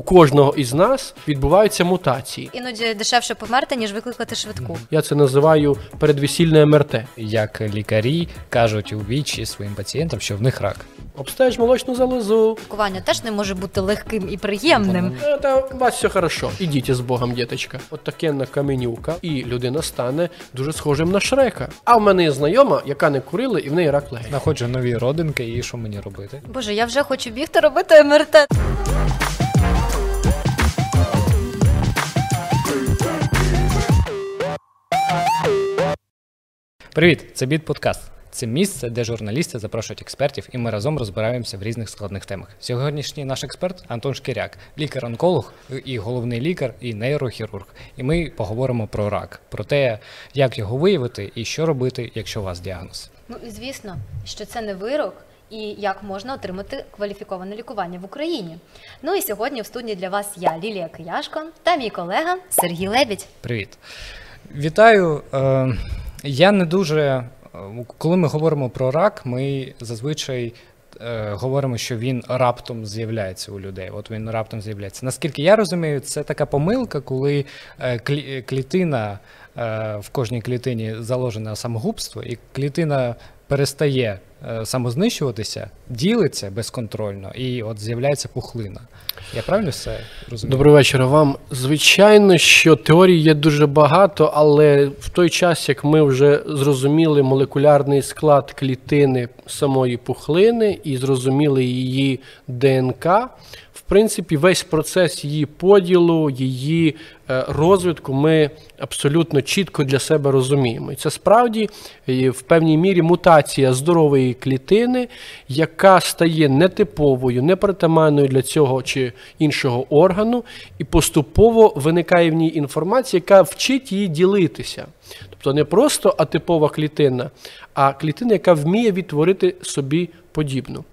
У кожного із нас відбуваються мутації. Іноді дешевше померти, ніж викликати швидку. Я це називаю передвесільне МРТ. Як лікарі кажуть у вічі своїм пацієнтам, що в них рак. Обстеж молочну залозу. Лікування теж не може бути легким і приємним. Е, Та у вас все хорошо. Ідіть з Богом, діточка. От такенна каменюка, і людина стане дуже схожим на шрека. А в мене є знайома, яка не курила, і в неї рак легень. Знаходжу нові родинки, і що мені робити? Боже, я вже хочу бігти робити МРТ. Привіт, це Біт Подкаст. Це місце, де журналісти запрошують експертів, і ми разом розбираємося в різних складних темах. Сьогоднішній наш експерт Антон Шкіряк, лікар-онколог і головний лікар, і нейрохірург. І ми поговоримо про рак, про те, як його виявити і що робити, якщо у вас діагноз. Ну і звісно, що це не вирок. І як можна отримати кваліфіковане лікування в Україні? Ну і сьогодні в студії для вас я, Лілія Кияшко, та мій колега Сергій Лебідь. Привіт. Вітаю. Е, Я не дуже. е, Коли ми говоримо про рак, ми зазвичай е, говоримо, що він раптом з'являється у людей. От він раптом з'являється. Наскільки я розумію, це така помилка, коли е, клітина е, в кожній клітині заложена самогубство, і клітина перестає самознищуватися, ділиться безконтрольно, і от з'являється пухлина. Я правильно все розумію? Добрий вечір вам. Звичайно, що теорій є дуже багато, але в той час, як ми вже зрозуміли молекулярний склад клітини самої пухлини і зрозуміли її ДНК, принципі, весь процес її поділу, її е, розвитку ми абсолютно чітко для себе розуміємо. І це справді в певній мірі мутація здорової клітини, яка стає нетиповою, непритаманною для цього чи іншого органу, і поступово виникає в ній інформація, яка вчить її ділитися. Тобто не просто атипова клітина, а клітина, яка вміє відтворити собі подібну.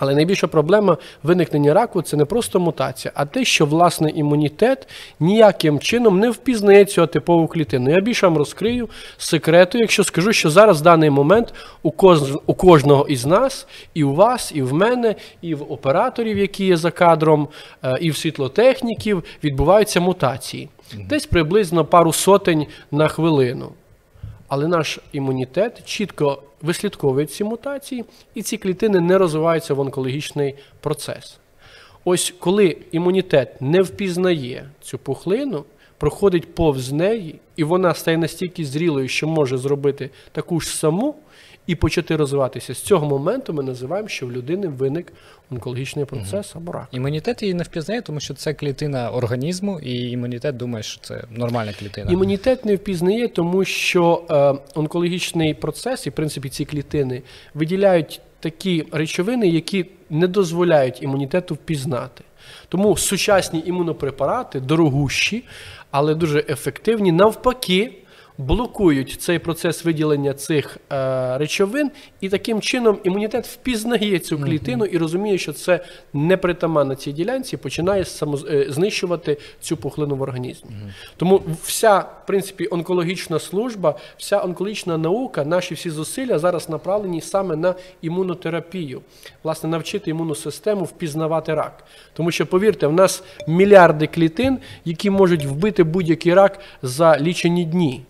Але найбільша проблема виникнення раку це не просто мутація, а те, що власне імунітет ніяким чином не впізнає цю атипову клітину. Я більше вам розкрию секрету, якщо скажу, що зараз в даний момент у, коз, у кожного із нас, і у вас, і в мене, і в операторів, які є за кадром, е, і в світлотехніків відбуваються мутації. Десь приблизно пару сотень на хвилину. Але наш імунітет чітко вислідковує ці мутації, і ці клітини не розвиваються в онкологічний процес. Ось коли імунітет не впізнає цю пухлину, проходить повз неї, і вона стає настільки зрілою, що може зробити таку ж саму і почати розвиватися. З цього моменту ми називаємо, що в людини виник онкологічний процес або рак. Імунітет її не впізнає, тому що це клітина організму, і імунітет думає, що це нормальна клітина. Імунітет не впізнає, тому що е, онкологічний процес, і в принципі ці клітини виділяють такі речовини, які не дозволяють імунітету впізнати. Тому сучасні імунопрепарати дорогущі, але дуже ефективні, навпаки. Блокують цей процес виділення цих е, речовин, і таким чином імунітет впізнає цю клітину і розуміє, що це непритаманна цій ділянці, починає само, е, знищувати цю пухлину в організмі. Тому вся, в принципі, онкологічна служба, вся онкологічна наука, наші всі зусилля зараз направлені саме на імунотерапію, власне, навчити імунну систему впізнавати рак. Тому що, повірте, в нас мільярди клітин, які можуть вбити будь-який рак за лічені дні.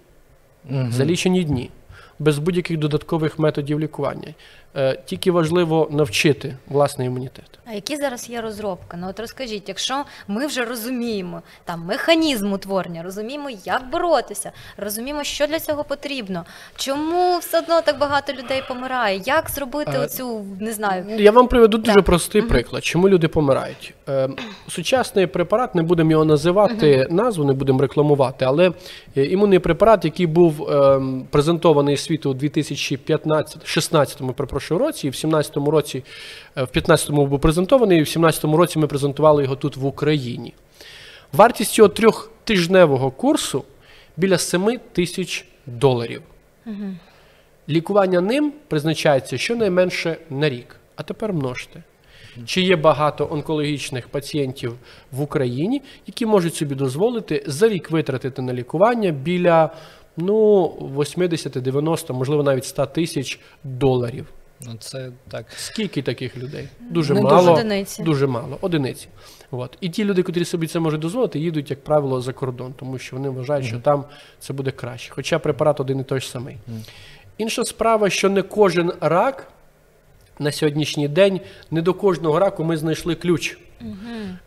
За лічені дні. Без будь-яких додаткових методів лікування. Е, тільки важливо навчити власний імунітет. А які зараз є розробки? Ну от розкажіть, якщо ми вже розуміємо там механізм утворення, розуміємо, як боротися, розуміємо, що для цього потрібно. Чому все одно так багато людей помирає? Як зробити Е, оцю, не знаю, Я вам приведу дуже Так. простий Мгм. приклад, чому люди помирають. Е, сучасний препарат, не будемо його називати, назву не будемо рекламувати, але е, імунний препарат, який був е, презентований світу у 2015-16 перепрошую, році, і в 17-му році, е, в 15-му був презентований, і в 17-му році ми презентували його тут в Україні. Вартість цього трьохтижневого курсу біля 7 тисяч доларів. Лікування ним призначається щонайменше на рік. А тепер множте. Чи є багато онкологічних пацієнтів в Україні, які можуть собі дозволити за рік витратити на лікування біля ну, 80-90, можливо, навіть 100 тисяч доларів. Ну це так. Скільки таких людей? Дуже Ну, мало. одиниці. Дуже мало, одиниці. От. І ті люди, котрі собі це можуть дозволити, їдуть, як правило, за кордон, тому що вони вважають, що там це буде краще. Хоча препарат один і той ж самий. Інша справа, що не кожен рак на сьогоднішній день, не до кожного раку ми знайшли ключ.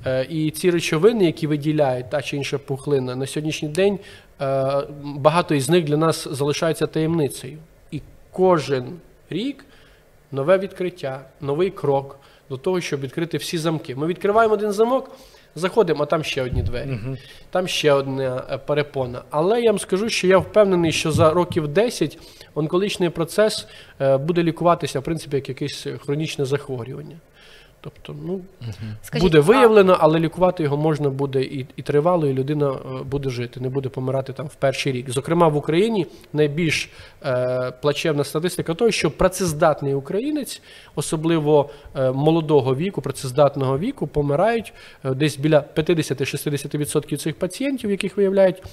Е, І ці речовини, які виділяють та чи інша пухлина, на сьогоднішній день е, багато із них для нас залишаються таємницею. І кожен рік нове відкриття, новий крок до того, щоб відкрити всі замки. Ми відкриваємо один замок, заходимо, а там ще одні двері, там ще одна е, перепона. Але я вам скажу, що я впевнений, що за років 10 онкологічний процес е, буде лікуватися, в принципі, як якесь хронічне захворювання. Тобто, ну, Скажіть, буде виявлено, але лікувати його можна буде і, і тривало, і людина е, буде жити, не буде помирати там в перший рік. Зокрема, в Україні найбільш е, плачевна статистика того, що працездатний українець, особливо е, молодого віку, працездатного віку, помирають е, десь біля 50-60% цих пацієнтів, яких виявляють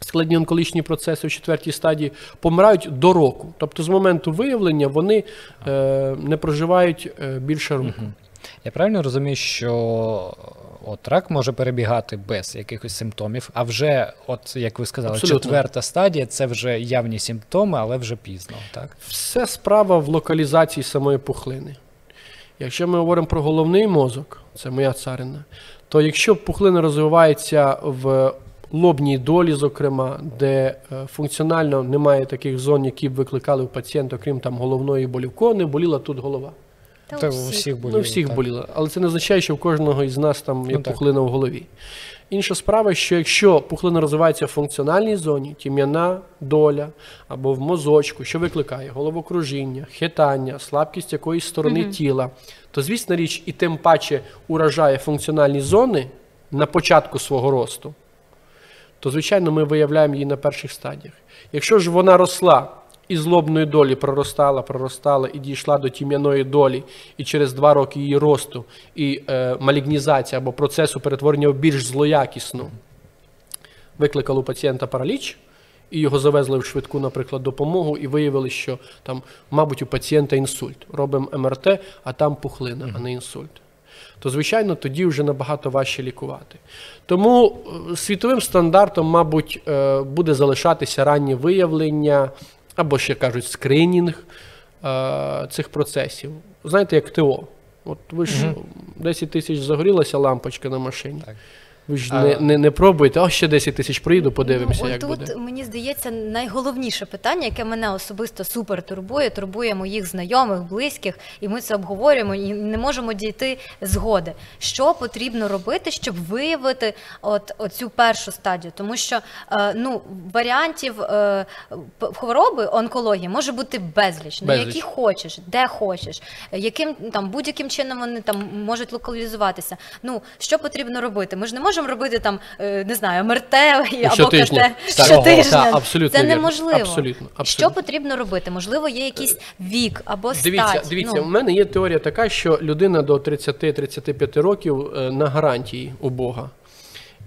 складні онкологічні процеси в четвертій стадії помирають до року. Тобто з моменту виявлення вони е, не проживають е, більше року. Я правильно розумію, що от рак може перебігати без якихось симптомів, а вже, от як ви сказали, Абсолютно. четверта стадія це вже явні симптоми, але вже пізно, так? Все справа в локалізації самої пухлини. Якщо ми говоримо про головний мозок, це моя царина, то якщо пухлина розвивається в лобній долі, зокрема, де е, функціонально немає таких зон, які б викликали у пацієнта, крім там головної болі, в кого не боліла тут голова. Та Та у всіх. боліло. Ну, всіх так. боліло. Але це не означає, що в кожного із нас там є Ну, так. пухлина в голові. Інша справа, що якщо пухлина розвивається в функціональній зоні, тім'яна доля або в мозочку, що викликає головокружіння, хитання, слабкість якоїсь сторони тіла, то звісна річ, і тим паче уражає функціональні зони на початку свого росту, то звичайно ми виявляємо її на перших стадіях. Якщо ж вона росла із лобної долі проростала, проростала і дійшла до тім'яної долі, і через два роки її росту і е, малігнізація або процесу перетворення в більш злоякісну викликала у пацієнта параліч, і його завезли в швидку, наприклад, допомогу, і виявили, що там, мабуть, у пацієнта інсульт. Робимо МРТ, а там пухлина, а не інсульт. То, звичайно, тоді вже набагато важче лікувати. Тому е, світовим стандартом, мабуть, е, буде залишатися раннє виявлення або ще кажуть скринінг е, цих процесів. Знаєте, як ТО. От ви ж 10 тисяч загорілася лампочка на машині. Так. Ви ж А- не, не, не пробуєте, а ще 10 тисяч приїду, подивимося, ну, як отут, буде. мені здається, найголовніше питання, яке мене особисто супер турбує, турбує моїх знайомих, близьких, і ми це обговорюємо і не можемо дійти згоди. Що потрібно робити, щоб виявити от оцю першу стадію? Тому що е, ну, варіантів е, хвороби онкології може бути безліч, ну, Безліч. які хочеш, де хочеш, яким там будь-яким чином вони там можуть локалізуватися. Ну що потрібно робити? Ми ж не можемо робити там, е, не знаю, МРТ або. КТ щотижня. абсолютно Це неможливо. Абсолютно, Що потрібно робити? Можливо, є якийсь вік або стать. Дивіться, дивіться, Ну, у мене є теорія така, що людина до 30-35 років е, на гарантії у Бога.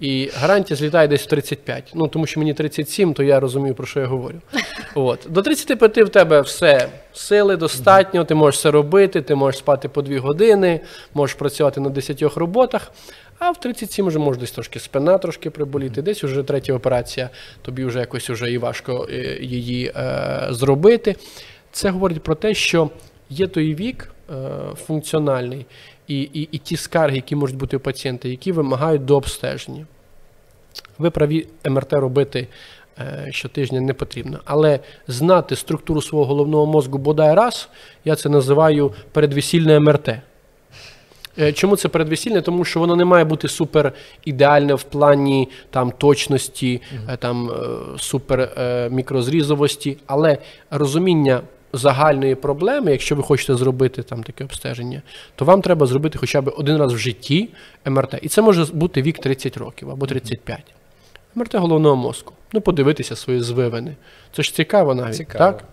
І гарантія злітає десь в 35. Ну, тому що мені 37, то я розумію, про що я говорю. От. До 35 в тебе все, сили достатньо, ти можеш все робити, ти можеш спати по 2 години, можеш працювати на 10 роботах. А в 37 вже може десь трошки спина трошки приболіти, десь вже третя операція, тобі вже якось вже і важко е, її е, зробити. Це говорить про те, що є той вік е, функціональний і, і, і ті скарги, які можуть бути у пацієнта, які вимагають до обстеження. Ви праві МРТ робити е, щотижня не потрібно. Але знати структуру свого головного мозку бодай раз, я це називаю передвесільне МРТ. Е, Чому це передвесільне? Тому що воно не має бути супер ідеальне в плані там, точності, е, там, е, супер мікрозрізовості, але розуміння загальної проблеми, якщо ви хочете зробити там таке обстеження, то вам треба зробити хоча б один раз в житті МРТ. І це може бути вік 30 років або 35. МРТ головного мозку. Ну, подивитися свої звивини. Це ж цікаво навіть. Цікаво. Так?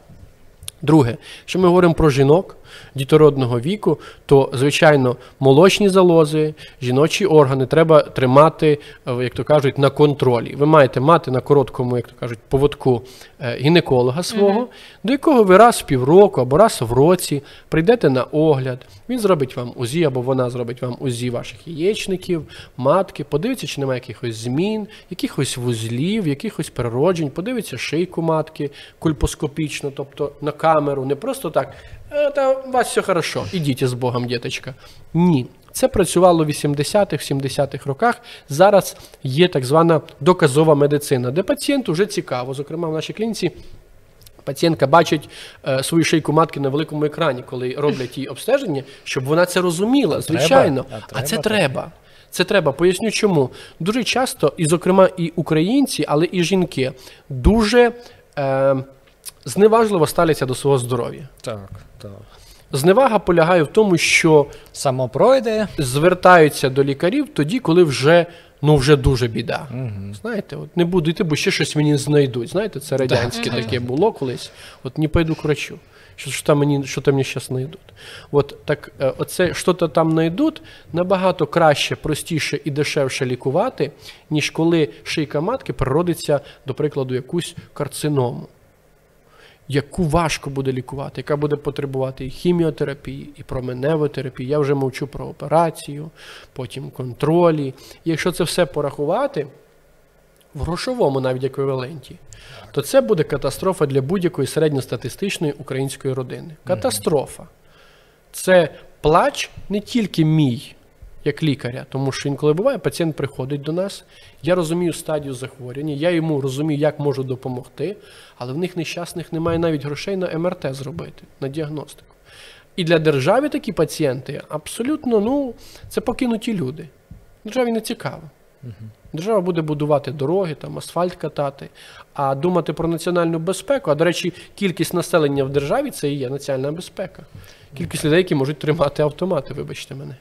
Друге, що ми говоримо про жінок, дітородного віку, то, звичайно, молочні залози, жіночі органи треба тримати, е, як то кажуть, на контролі. Ви маєте мати на короткому, як то кажуть, поводку е, гінеколога свого, до якого ви раз в півроку або раз в році прийдете на огляд. Він зробить вам УЗІ, або вона зробить вам УЗІ ваших яєчників, матки, подивиться, чи немає якихось змін, якихось вузлів, якихось природжень, подивиться шийку матки кульпоскопічно, тобто на камеру, не просто так. «Е, Та у вас все хорошо, ідіть з Богом, діточка. Ні. Це працювало в 80-х, 70-х роках. Зараз є так звана доказова медицина, де пацієнту вже цікаво, зокрема в нашій клініці. Пацієнтка бачить е, свою шийку матки на великому екрані, коли роблять їй обстеження, щоб вона це розуміла. Звичайно, А а, це треба треба. Це треба. Поясню чому. Дуже часто, і, зокрема, і українці, але і жінки дуже е, зневажливо ставляться до свого здоров'я. Так, так. Зневага полягає в тому, що Само пройде. звертаються до лікарів тоді, коли вже ну вже дуже біда. Угу. Знаєте, от не буду йти, бо ще щось мені знайдуть. Знаєте, це радянське таке було колись. От не пойду к врачу. Що, що там мені, що там мені зараз знайдуть. От так, е, оце що то там знайдуть, набагато краще, простіше і дешевше лікувати, ніж коли шийка матки природиться, до прикладу, якусь карциному. Яку важко буде лікувати, яка буде потребувати і хіміотерапії, і променевої терапії. Я вже мовчу про операцію, потім контролі. Якщо це все порахувати в грошовому навіть еквіваленті, то це буде катастрофа для будь-якої середньостатистичної української родини. Катастрофа. Це плач не тільки мій, як лікаря, тому що інколи буває, пацієнт приходить до нас, я розумію стадію захворювання, я йому розумію, як можу допомогти, але в них нещасних немає навіть грошей на МРТ зробити, на діагностику. І для держави такі пацієнти абсолютно, ну, це покинуті люди. Державі не цікаво. Держава буде будувати дороги, там асфальт катати, а думати про національну безпеку. А до речі, кількість населення в державі це і є національна безпека. Кількість людей, які можуть тримати автомати, вибачте мене.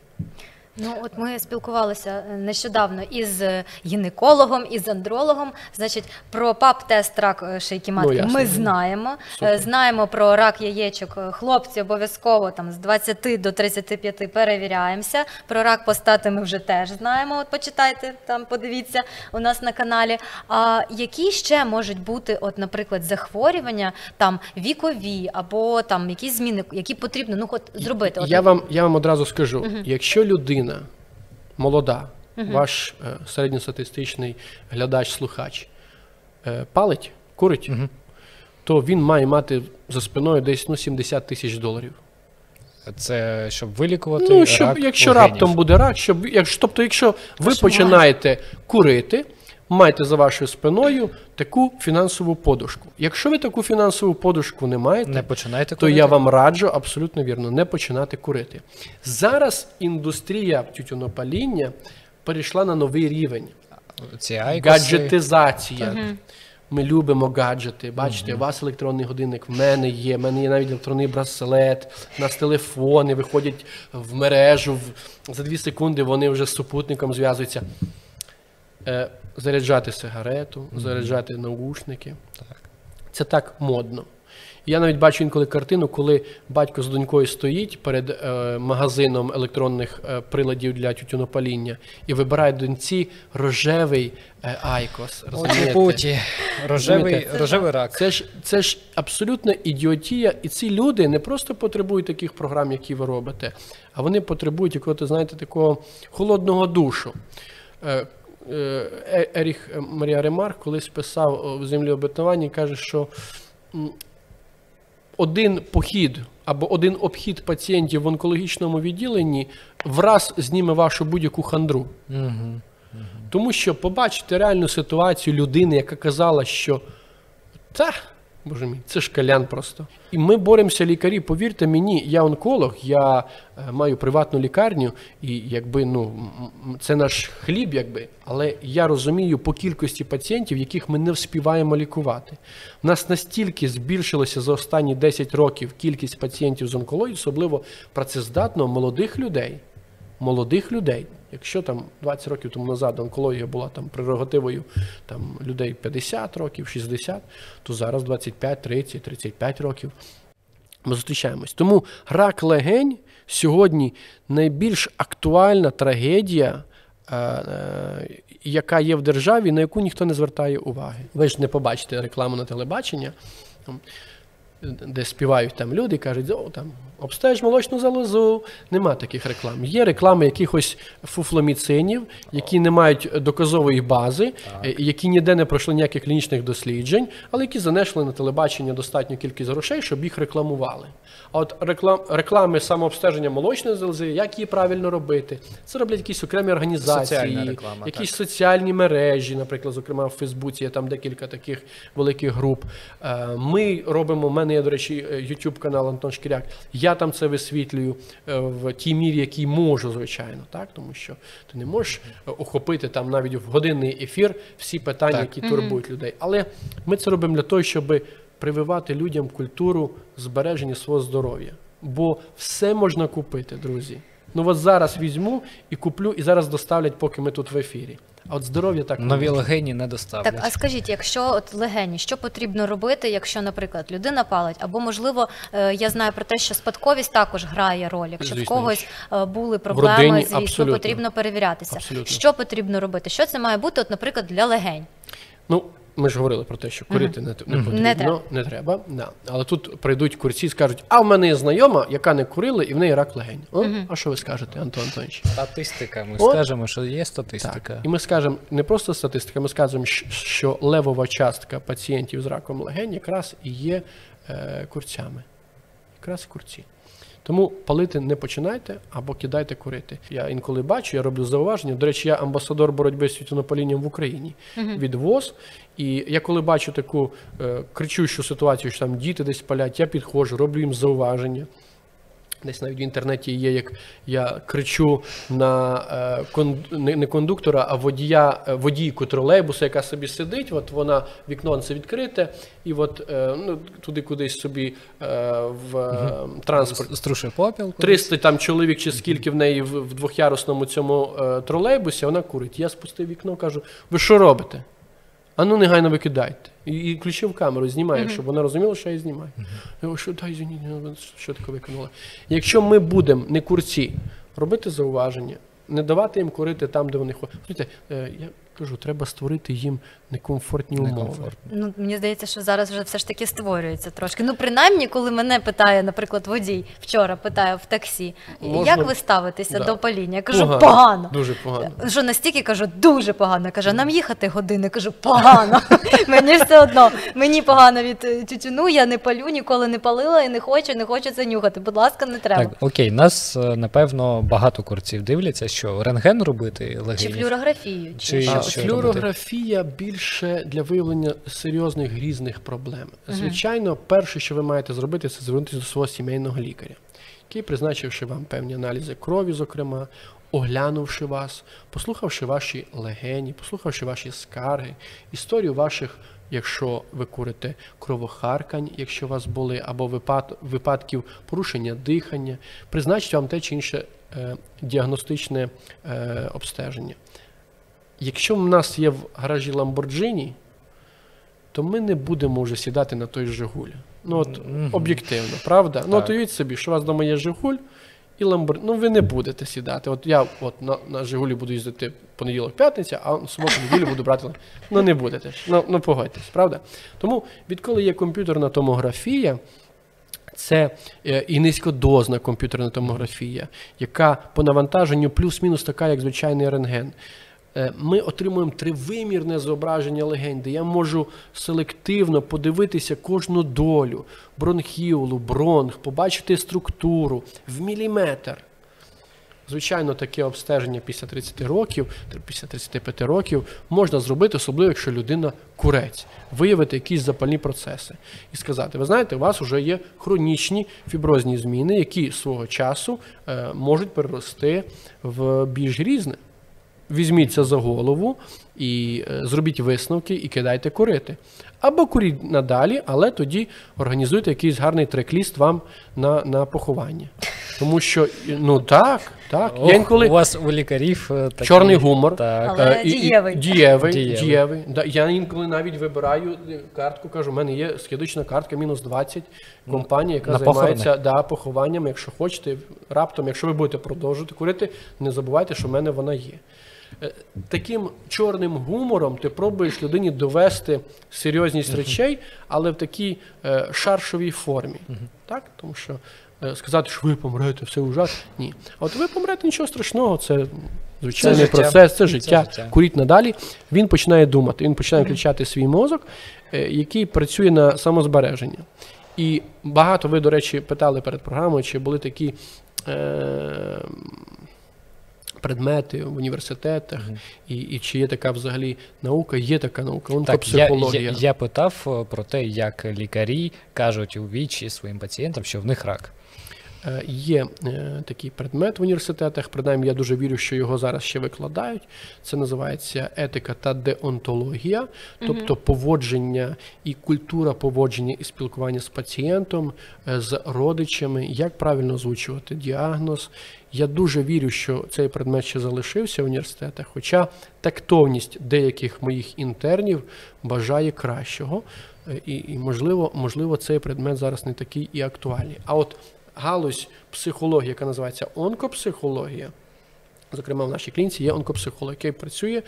Ну, от ми спілкувалися е, нещодавно із е, гінекологом, із андрологом. Значить, про ПАП-тест рак е, шийки матки ясно. ми знаємо. Супер. Знаємо про рак яєчок. Хлопці обов'язково там з 20 до 35 перевіряємося. Про рак постати ми вже теж знаємо. От почитайте там, подивіться у нас на каналі. А які ще можуть бути, от, наприклад, захворювання там вікові або там якісь зміни, які потрібно ну, от, зробити? От, Я вам, я вам одразу скажу: якщо людина молода, ваш е, середньостатистичний глядач-слухач е, палить, курить, то він має мати за спиною десь ну, 70 тисяч доларів. Це щоб вилікувати. Ну, щоб, рак якщо легенів. раптом буде рак, щоб, якщо, тобто, якщо ви починаєте курити, майте за вашою спиною таку фінансову подушку. Якщо ви таку фінансову подушку не маєте, Не починайте то курити. я вам раджу абсолютно вірно не починати курити. Зараз індустрія тютюнопаління перейшла на новий рівень. Ці айкоси. Гаджетизація. Ми любимо гаджети. Бачите, у вас електронний годинник, в мене є. В мене є навіть електронний браслет, у нас телефони виходять в мережу. в- За дві секунди вони вже з супутником зв'язуються. Е, заряджати сигарету, заряджати наушники. Це так модно. Я навіть бачу інколи картину, коли батько з донькою стоїть перед е, магазином електронних е, приладів для тютюнопаління і вибирає доньці рожевий е, айкос. Розумієте? путі. Рожевий, рожевий рак. Це ж, це ж абсолютна ідіотія. І ці люди не просто потребують таких програм, які ви робите, а вони потребують якогось, знаєте, такого холодного душу. Е, е, Е- Еріх Марія Ремарк колись писав в землі обетовані, каже, що один похід або один обхід пацієнтів в онкологічному відділенні враз зніме вашу будь-яку хандру. Угу. Тому що побачити реальну ситуацію людини, яка казала, що та, боже мій, це ж калян просто. І ми боремося, лікарі. Повірте мені, я онколог, я е, маю приватну лікарню, і якби ну це наш хліб, якби. Але я розумію по кількості пацієнтів, яких ми не вспіваємо лікувати. У нас настільки збільшилося за останні 10 років кількість пацієнтів з онкологією, особливо працездатного молодих людей молодих людей. Якщо там 20 років тому назад онкологія була там прерогативою там, людей 50 років, 60, то зараз 25, 30, 35 років. ми зустрічаємось. Тому рак легень сьогодні найбільш актуальна трагедія, е, е, яка є в державі, на яку ніхто не звертає уваги. Ви ж не побачите рекламу на телебачення, де співають там люди кажуть, о, там, обстеж молочну залозу. Нема таких реклам. Є реклами якихось фуфломіцинів, які не мають доказової бази, е, які ніде не пройшли ніяких клінічних досліджень, але які занесли на телебачення достатню кількість грошей, щоб їх рекламували. А от реклам, реклами самообстеження молочної залози, як її правильно робити, це роблять якісь окремі організації, реклама, якісь соціальні мережі, наприклад, зокрема в Фейсбуці, є там декілька таких великих груп. Е, Ми робимо, мене є, до речі, YouTube канал Антон Шкіряк. Я там це висвітлюю е, в тій мірі, якій можу, звичайно, так тому що ти не можеш е, охопити там навіть в годинний ефір всі питання, Так. які турбують людей. Але ми це робимо для того, щоб прививати людям культуру збереження свого здоров'я. Бо все можна купити, друзі. Ну от зараз візьму і куплю, і зараз доставлять, поки ми тут в ефірі. А от здоров'я так Нові легені не доставлять. Так, а скажіть, якщо от легені, що потрібно робити, якщо, наприклад, людина палить, або можливо, е, я знаю про те, що спадковість також грає роль. Якщо в когось е, були проблеми, родині звісно, абсолютно. потрібно перевірятися. Абсолютно. Що потрібно робити? Що це має бути, от, наприклад, для легень? Ну, ми ж говорили про те, що курити не, не потрібно, Не треба. не треба. Да. Але тут прийдуть курці і скажуть, а в мене є знайома, яка не курила, і в неї рак легень. О, А що ви скажете, Антон Антонович? Статистика. Ми От. скажемо, що є статистика. Так. І ми скажемо не просто статистика, ми скажемо, що левова частка пацієнтів з раком легень якраз і є е, курцями. Якраз курці. Тому палити не починайте або кидайте курити. Я інколи бачу, я роблю зауваження. До речі, я амбасадор боротьби з тютюнопалінням в Україні від ВОЗ. І я коли бачу таку е, кричущу ситуацію, що там діти десь палять, я підходжу, роблю їм зауваження. Десь навіть в інтернеті є, як я кричу на е, кон, не, кондуктора, а водія, е, водійку тролейбуса, яка собі сидить. От вона вікнонце відкрите, і от е, ну, туди кудись собі в е, транспорт. Струшує попіл. 300 там чоловік чи скільки в неї в, двохярусному цьому тролейбусі, вона курить. Я спустив вікно, кажу: ви що робите? А ну негайно викидайте. І, включив камеру, знімає, щоб вона розуміла, що я знімаю. Я говорю, що дай извиніть, ну, що таке викинула. Якщо ми будемо не курці, робити зауваження, не давати їм курити там, де вони ходять. Слухайте, е, я кажу, треба створити їм некомфортні умови. Некомфортно. Ну мені здається, що зараз вже все ж таки створюється трошки. Ну, принаймні, коли мене питає, наприклад, водій вчора питає в таксі, Можна- як ви ставитеся Да. до паління? Я кажу, погано. Дуже погано. Що настільки кажу, дуже погано. Каже, нам їхати години. Кажу, погано. мені все одно. Мені погано від е, тютюну, я не палю, ніколи не палила і не хочу, не хочу це нюхати. Будь ласка, не треба. Так, окей, нас е, напевно багато курців дивляться, що рентген робити Чи флюорографію, чи, Чи- що? Що флюорографія більше для виявлення серйозних грізних проблем. Звичайно, перше, що ви маєте зробити, це звернутися до свого сімейного лікаря, який, призначивши вам певні аналізи крові, зокрема, оглянувши вас, послухавши ваші легені, послухавши ваші скарги, історію ваших. Якщо ви курите кровохаркань, якщо у вас були або випад, випадків порушення дихання, призначить вам те чи інше е, діагностичне е, обстеження. Якщо в нас є в гаражі Ламборджині, то ми не будемо вже сідати на той Жигуль. Ну от Мгм. об'єктивно, правда? Ну от уявіть собі, що у вас вдома є Жигуль і Ламборджині. Ну ви не будете сідати. От я от на, на Жигулі буду їздити понеділок, п'ятниця, а в суботу неділю буду брати. Ну не будете. Ну, ну погодьтесь, правда? Тому відколи є комп'ютерна томографія. Це е, і низькодозна комп'ютерна томографія, яка по навантаженню плюс-мінус така, як звичайний рентген. Е, Ми отримуємо тривимірне зображення легень, де я можу селективно подивитися кожну долю, бронхіолу, бронх, побачити структуру. В міліметр. Звичайно, таке обстеження після 30 років, після 35 років можна зробити, особливо якщо людина курець, виявити якісь запальні процеси. І сказати: ви знаєте, у вас вже є хронічні фіброзні зміни, які свого часу е, можуть перерости в більш різне. Візьміться за голову і е, зробіть висновки і кидайте курити. Або куріть надалі, але тоді організуйте якийсь гарний трек-ліст вам на, на поховання. Тому що, ну так, так. Ох, я інколи У вас у лікарів е, такий, чорний гумор. Так. Але Е, і- і- дієвий. Дієвий. Дієвий. дієвий. Да, я інколи навіть вибираю картку, кажу, у мене є скидочна картка мінус 20, компанія, яка На займається да, похованням. Якщо хочете, раптом, якщо ви будете продовжувати курити, не забувайте, що в мене вона є. Е, Таким чорним гумором ти пробуєш людині довести серйозність речей, але в такій е, шаршовій формі. Так? Тому що е, сказати, що ви помрете, все ужасно. Ні. А от ви помрете нічого страшного, це звичайний життя. процес, це Це життя. життя. Куріть надалі. Він починає думати, він починає включати свій мозок, е, який працює на самозбереження. І багато ви, до речі, питали перед програмою, чи були такі. Е- Предмети в університетах, і, і чи є така взагалі наука? Є така наука, Так, я, я, я питав е, про те, як лікарі кажуть у вічі своїм пацієнтам, що в них рак. Е, Є е, такий предмет в університетах, принаймні я дуже вірю, що його зараз ще викладають. Це називається етика та деонтологія, тобто поводження і культура поводження і спілкування з пацієнтом, е, з родичами, як правильно озвучувати діагноз. Я дуже вірю, що цей предмет ще залишився в університетах, хоча тактовність деяких моїх інтернів бажає кращого. І, і можливо, можливо, цей предмет зараз не такий і актуальний. А от галузь психології, яка називається онкопсихологія, зокрема в нашій клініці є онкопсихолог, який працює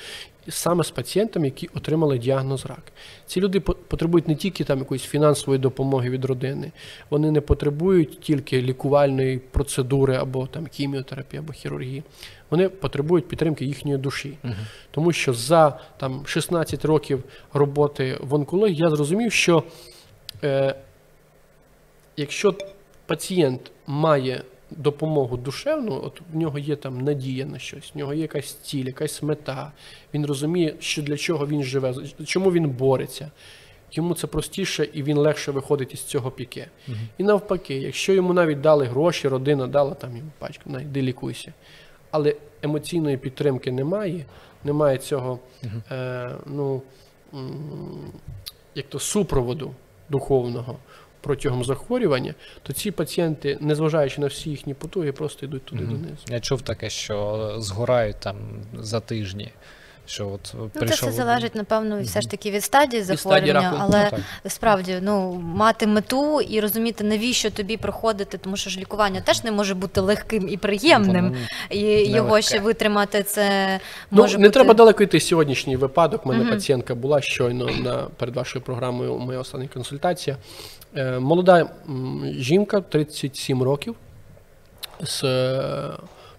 саме з пацієнтами, які отримали діагноз рак. Ці люди потребують не тільки там якоїсь фінансової допомоги від родини, вони не потребують тільки лікувальної процедури або там хіміотерапії або хірургії. Вони потребують підтримки їхньої душі. Тому що за там 16 років роботи в онкології я зрозумів, що е, якщо пацієнт має допомогу душевну, от в нього є там надія на щось, в нього є якась ціль, якась мета. Він розуміє, що для чого він живе, чому він бореться. Йому це простіше і він легше виходить із цього піке. І навпаки, якщо йому навіть дали гроші, родина дала там йому пачку, на йди лікуйся. Але емоційної підтримки немає, немає цього е, ну, як то супроводу духовного протягом захворювання, то ці пацієнти, незважаючи на всі їхні потуги, просто йдуть туди донизу. Я чув таке, що згорають там за тижні. Що от Ну, це все залежить, напевно, все ж таки від стадії захворювання, але Ну, справді ну мати мету і розуміти, навіщо тобі проходити, тому що ж лікування теж не може бути легким і приємним, і його легке. ще витримати це Ну, не бути... треба далеко йти сьогоднішній випадок. У мене Мгм. пацієнтка була щойно на перед вашою програмою. Моя остання консультація. Е, молода жінка, 37 років, з е,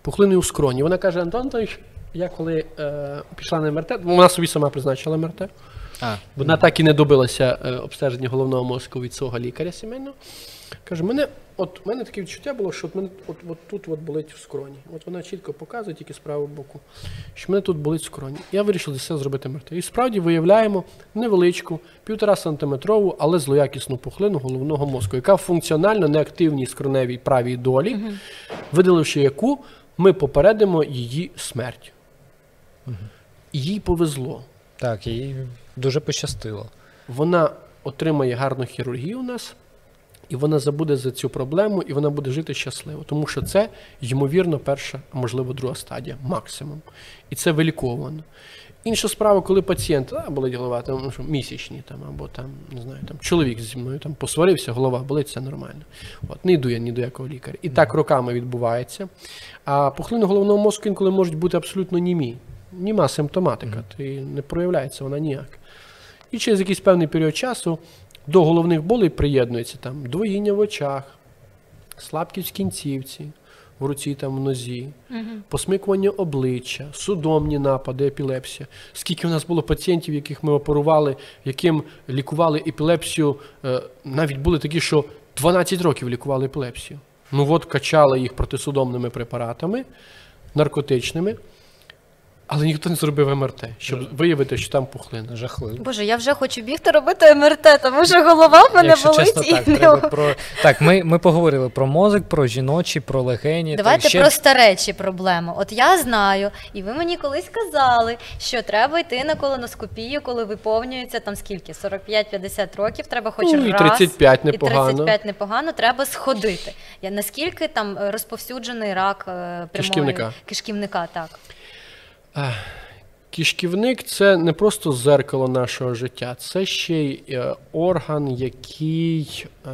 пухлиною у скроні. Вона каже: Антон Антонович, я коли е, пішла на МРТ, вона собі сама призначила МРТ. А, Вона так і не добилася е, обстеження головного мозку від свого лікаря сімейного. Каже, мене, от мене таке відчуття було, що от мене от, от тут от болить в скроні. От вона чітко показує тільки з правого боку, що мене тут болить в скроні. Я вирішив для себе зробити МРТ. І справді виявляємо невеличку, півтора сантиметрову, але злоякісну пухлину головного мозку, яка в функціонально неактивній скроневій правій долі, видаливши яку, ми попередимо її смерть. Їй повезло так, їй дуже пощастило. вона отримає гарну хірургію у нас, і вона забуде за цю проблему, і вона буде жити щасливо. Тому що це, ймовірно, перша, а можливо, друга стадія, максимум. І це виліковано. Інша справа, коли пацієнт а, болить голова, там ну, що, місячні, там, або там, не знаю, там чоловік зі мною там посварився, голова болить, це нормально. От, не йду я ні до якого лікаря. І так роками відбувається. А пухлини головного мозку інколи можуть бути абсолютно німі. Німа симптоматика, ти не проявляється вона ніяк. І через якийсь певний період часу до головних болей приєднується там двоїння в очах, слабкість в кінцівці, в руці там в нозі, посмикування обличчя, судомні напади, епілепсія. Скільки у нас було пацієнтів, яких ми оперували, яким лікували епілепсію, е, навіть були такі, що 12 років лікували епілепсію. Ну от качали їх протисудомними препаратами, наркотичними. Але ніхто не зробив МРТ, щоб виявити, що там пухлина. Жахливо. Боже, я вже хочу бігти робити МРТ, тому що голова в мене Якщо болить чесно, і так, не треба про... так ми, ми поговорили про мозок, про жіночі, про легені. Давайте ще... про старечі проблеми. От я знаю, і ви мені колись казали, що треба йти на колоноскопію, коли виповнюється там скільки? 45-50 років. Треба хоч Ну, і раз 35 і непогано. 35 непогано. Треба сходити. Я наскільки там розповсюджений рак е, прямої Кишківника. кишківника, так. Ех, Кишківник це не просто зеркало нашого життя, це ще й е, орган, який, е,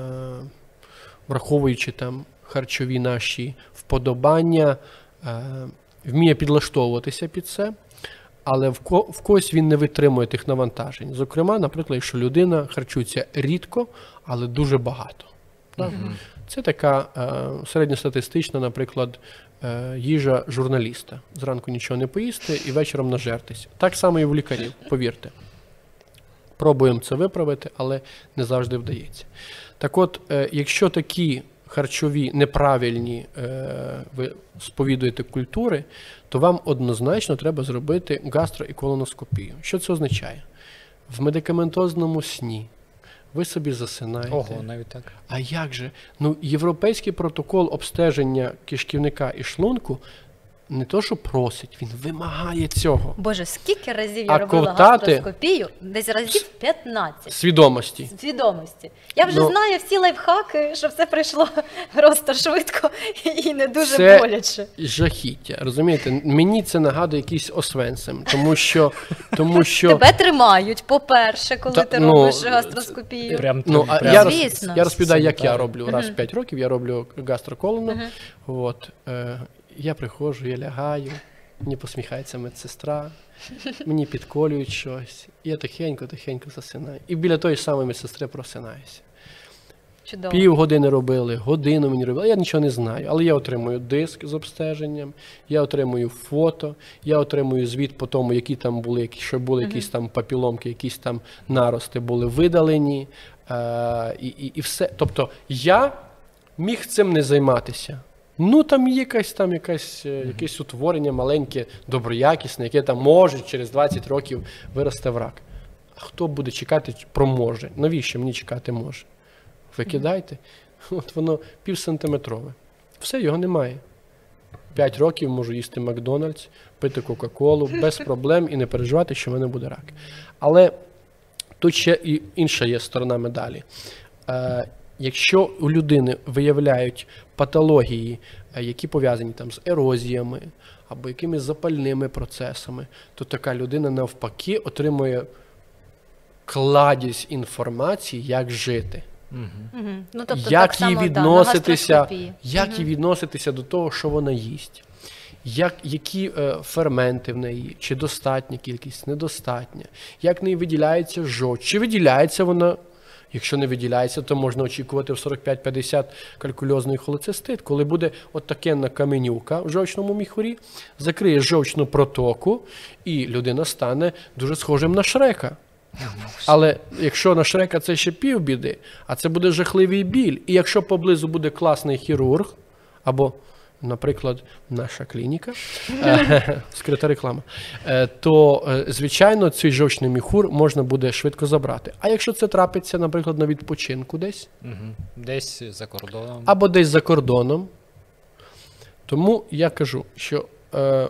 враховуючи там харчові наші вподобання, е, вміє підлаштовуватися під це, але в, когось він не витримує тих навантажень. Зокрема, наприклад, якщо людина харчується рідко, але дуже багато. Так? Це така е, середньостатистична, наприклад, їжа журналіста. Зранку нічого не поїсти і вечором нажертись. Так само і в лікарів, повірте. Пробуємо це виправити, але не завжди вдається. Так от, е, якщо такі харчові неправильні е, ви сповідуєте культури, то вам однозначно треба зробити гастро і колоноскопію. Що це означає? В медикаментозному сні ви собі засинаєте. Ого, навіть так. А як же? Ну, європейський протокол обстеження кишківника і шлунку не то, що просить, він вимагає цього. Боже, скільки разів А я робила ковтати? гастроскопію? Десь разів 15. Свідомості. Свідомості. Я вже Ну, знаю всі лайфхаки, що все прийшло просто швидко і не дуже Це- боляче. Жахіття. Розумієте? Мені це нагадує якийсь освенцем, тому що. Тому що Тебе тримають, по-перше, коли Та, ти ну, робиш гастроскопію. Прям, Ну, а прям... я, роз, Звісно. я розповідаю, як я роблю. Раз в 5 років я роблю гастроколону. От, е, я приходжу, я лягаю, мені посміхається медсестра, мені підколюють щось. І я тихенько-тихенько засинаю. І біля тої самої медсестри просинаюся. Чудово. Пів години робили, годину мені робили. Я нічого не знаю, але я отримую диск з обстеженням, я отримую фото, я отримую звіт по тому, які там були, що були якісь там папіломки, якісь там нарости були видалені. Е, і, і, і все. Тобто я міг цим не займатися. Ну там є якась там якась, е, якесь утворення маленьке, доброякісне, яке там може через 20 років виросте в рак. А хто буде чекати про може? Навіщо мені чекати може? Викидайте. От воно півсантиметрове. Все, його немає. П'ять років можу їсти Макдональдс, пити Кока-Колу без проблем і не переживати, що в мене буде рак. Але тут ще і інша є сторона медалі. Якщо у людини виявляють патології, е, які пов'язані там з ерозіями або якимись запальними процесами, то така людина навпаки отримує кладість інформації, як жити. Мгм. Ну, тобто, як так само, їй да, на відноситися, гастроскопії. як Мгм. їй відноситися до того, що вона їсть, як, які е, ферменти в неї, чи достатня кількість, недостатня, як в неї виділяється жовч, чи виділяється вона. Якщо не виділяється, то можна очікувати в 45-50 калькульозний холецистит, коли буде от такенна каменюка в жовчному міхурі, закриє жовчну протоку, і людина стане дуже схожим на шрека. Але якщо на Шрека це ще півбіди, а це буде жахливий біль. І якщо поблизу буде класний хірург, або, наприклад, наша клініка, е, скрита реклама, е, то, е, звичайно, цей жовчний міхур можна буде швидко забрати. А якщо це трапиться, наприклад, на відпочинку десь. Десь за кордоном. або десь за кордоном, тому я кажу, що е,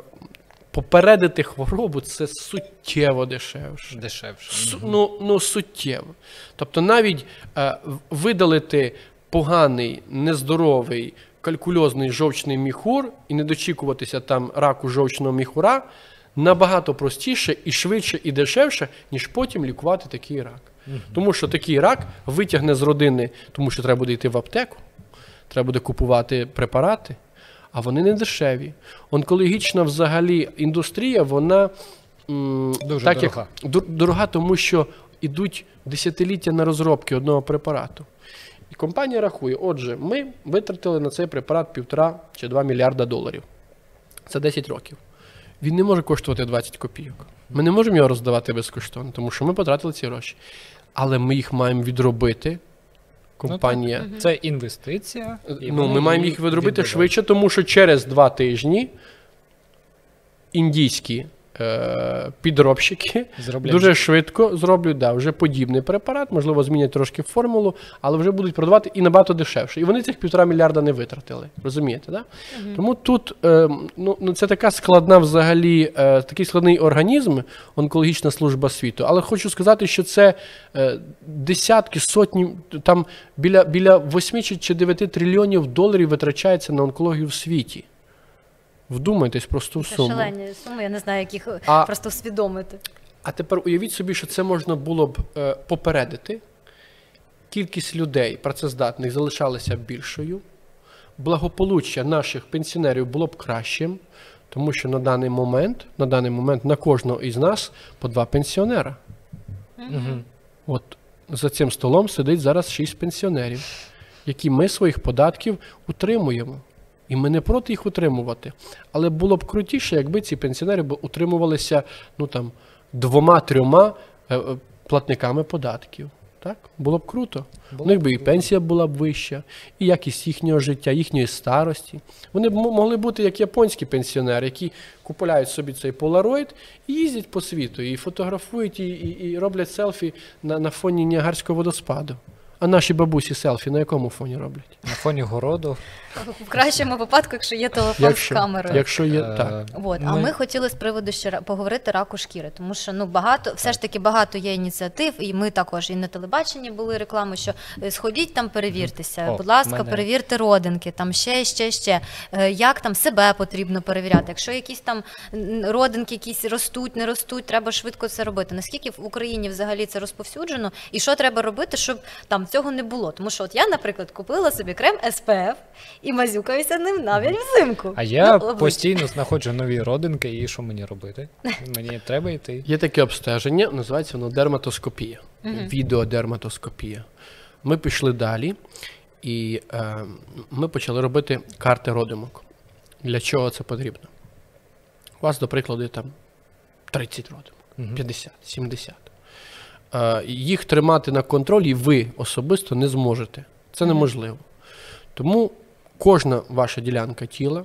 попередити хворобу це суттєво дешевше. Дешевше. Су- ну, ну, суттєво. Тобто навіть е, видалити поганий, нездоровий, калькульозний жовчний міхур і не дочікуватися там раку жовчного міхура набагато простіше і швидше і дешевше, ніж потім лікувати такий рак. Тому що такий рак витягне з родини, тому що треба буде йти в аптеку, треба буде купувати препарати, а вони не дешеві. Онкологічна взагалі індустрія, вона м, Дуже так дорога. Як, дорога, тому що йдуть десятиліття на розробки одного препарату. І компанія рахує: отже, ми витратили на цей препарат півтора чи 2 мільярда доларів. Це 10 років. Він не може коштувати 20 копійок. Ми не можемо його роздавати безкоштовно, тому що ми потратили ці гроші. Але ми їх маємо відробити. Компанія. Це інвестиція. і Ну, ми маємо їх відробити відбивають. швидше, тому що через два тижні індійські е, підробщики Зроблять дуже швидко зроблять да, вже подібний препарат, можливо, змінять трошки формулу, але вже будуть продавати і набагато дешевше. І вони цих півтора мільярда не витратили. Розумієте, да? Тому тут е, ну, ну, це така складна взагалі, е, такий складний організм, онкологічна служба світу. Але хочу сказати, що це е, десятки, сотні, там біля, біля 8 чи чи 9 трильйонів доларів витрачається на онкологію в світі. Вдумайтесь просто в суму. шалені суми, я не знаю, як їх е, А- просто усвідомити. А тепер уявіть собі, що це можна було б е, попередити. Кількість людей працездатних залишалася більшою, благополуччя наших пенсіонерів було б кращим, тому що на даний момент, на даний момент на кожного із нас по два пенсіонера. Мгм. От за цим столом сидить зараз шість пенсіонерів, які ми своїх податків утримуємо. І ми не проти їх утримувати. Але було б крутіше, якби ці пенсіонери б утримувалися ну, там, двома-трьома е, е, платниками податків. Так? Було б круто. У них би і пенсія була б вища, і якість їхнього життя, їхньої старості. Вони б могли бути як японські пенсіонери, які купують собі цей полароїд і їздять по світу, і фотографують, і, і, і роблять селфі на, на фоні Ніагарського водоспаду. А наші бабусі селфі на якому фоні роблять? На фоні городу. В кращому випадку, якщо є телефон з камерою. якщо є Е, так. От, а ми хотіли з приводу ще ра- поговорити раку шкіри, тому що ну багато, все ж таки багато є ініціатив, і ми також і на телебаченні були реклами, що е, сходіть там, перевіртеся. О, будь ласка, мене- перевірте родинки, там ще, ще, ще. Е, Як там себе потрібно перевіряти? Якщо якісь там родинки якісь ростуть, не ростуть, треба швидко це робити. Наскільки в Україні взагалі це розповсюджено, і що треба робити, щоб там цього не було? Тому що от я, наприклад, купила собі крем SPF і мазюкаюся ним навіть взимку. А я Ну, постійно знаходжу нові родинки, і що мені робити? Мені треба йти. Є таке обстеження, називається воно дерматоскопія, відеодерматоскопія. Ми пішли далі, і е, ми почали робити карти родимок. Для чого це потрібно? У вас, до прикладу, там 30 родимок, Мгм. 50, 70. Е, їх тримати на контролі ви особисто не зможете. Це неможливо. Тому кожна ваша ділянка тіла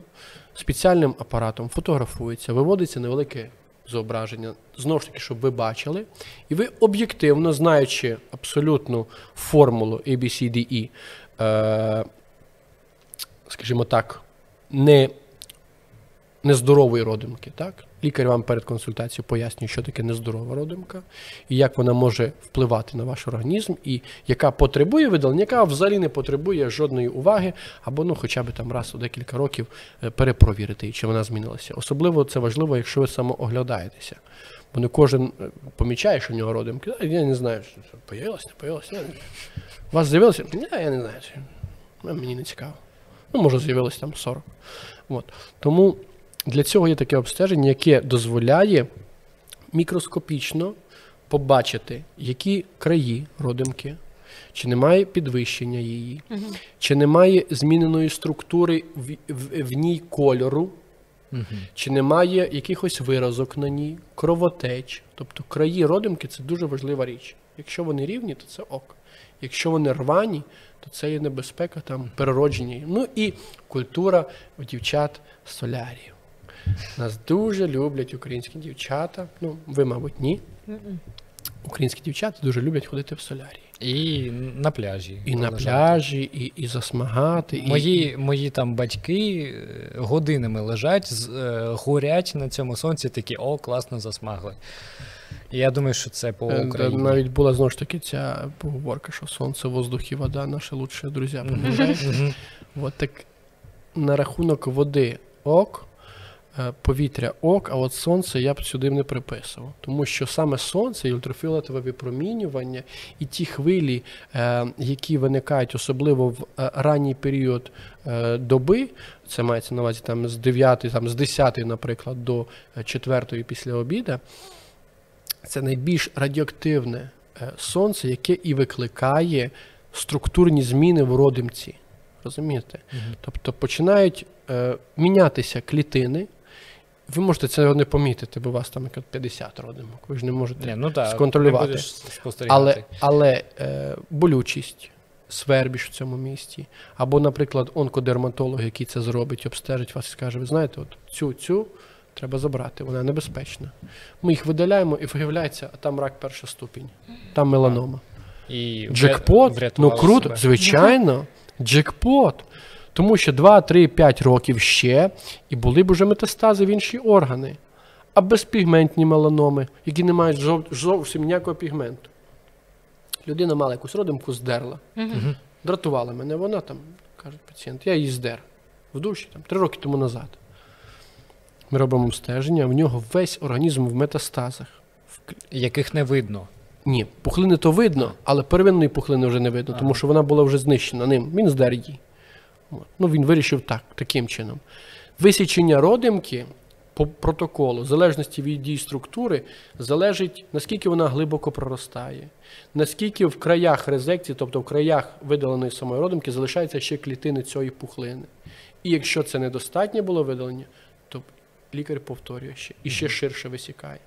спеціальним апаратом фотографується, виводиться невелике зображення, знову ж таки, щоб ви бачили, і ви об'єктивно, знаючи абсолютну формулу ABCDE, е, скажімо так, не нездорової родимки. Так? Лікар вам перед консультацією пояснює, що таке нездорова родимка, і як вона може впливати на ваш організм, і яка потребує видалення, яка взагалі не потребує жодної уваги, або ну, хоча б там раз у декілька років е, перепровірити, чи вона змінилася. Особливо це важливо, якщо ви самооглядаєтеся. Бо не кожен е, помічає, що в нього родимки. Я не знаю, що це появилось, не появилось. У вас з'явилося? Ні, я не знаю. Ну, Мені не цікаво. Ну, може, з'явилось там 40. От. Тому для цього є таке обстеження, яке дозволяє мікроскопічно побачити, які краї родимки, чи немає підвищення її, чи немає зміненої структури в, в, в ній кольору, Мгм. чи немає якихось виразок на ній, кровотеч. Тобто краї родимки це дуже важлива річ. Якщо вони рівні, то це ок. Якщо вони рвані, то це є небезпека там переродження. Ну і культура у дівчат солярію. Нас дуже люблять українські дівчата. Ну, ви, мабуть, ні. Українські дівчата дуже люблять ходити в солярії. І на пляжі. І на пляжі, і, і засмагати. І, Мої, мої там батьки е, годинами лежать, з- е, горять на цьому сонці, такі о, класно засмагли. І я думаю, що це по Е, Україні. Навіть була знову ж таки ця поговорка, що сонце, воздух і вода наші лучші друзі. От так на рахунок води ок, повітря ок, а от сонце я б сюди не приписував. Тому що саме сонце і ультрафіолетове випромінювання, і ті хвилі, е, які виникають особливо в е, ранній період е, доби, це мається на увазі там з 9, там з 10, наприклад, до 4 після обіда, це найбільш радіоактивне е, сонце, яке і викликає структурні зміни в родимці. Розумієте? Мгм. Тобто починають е, мінятися клітини. Ви можете цього не помітити, бо у вас там як 50 родимок. Ви ж не можете. Ні, ну так, сконтролювати. не але але е, болючість, свербіж в цьому місці. Або, наприклад, онкодерматолог, який це зробить, обстежить вас і скаже: ви знаєте, от цю цю Треба забрати, вона небезпечна. Ми їх видаляємо і виявляється, а там рак перша ступінь, там меланома. І Джекпот, ну круто, себе. звичайно, джекпот. Тому що 2, 3, 5 років ще, і були б уже метастази в інші органи. А безпігментні меланоми, які не мають зовсім ніякого пігменту. Людина мала якусь родимку, здерла. Мгм. Дратувала мене, вона там, каже пацієнт, я її здер в душі там, три роки тому назад. Ми робимо обстеження, в нього весь організм в метастазах. Яких не видно. Ні, пухлини то видно, але первинної пухлини вже не видно, тому що вона була вже знищена ним. Він здер її. Ну, він вирішив так, таким чином. Висічення родимки по протоколу, в залежності від її структури, залежить, наскільки вона глибоко проростає, наскільки в краях резекції, тобто в краях видаленої самої родимки, залишаються ще клітини цієї пухлини. І якщо це недостатнє було видалення, то лікар повторює ще і ще ширше висікає.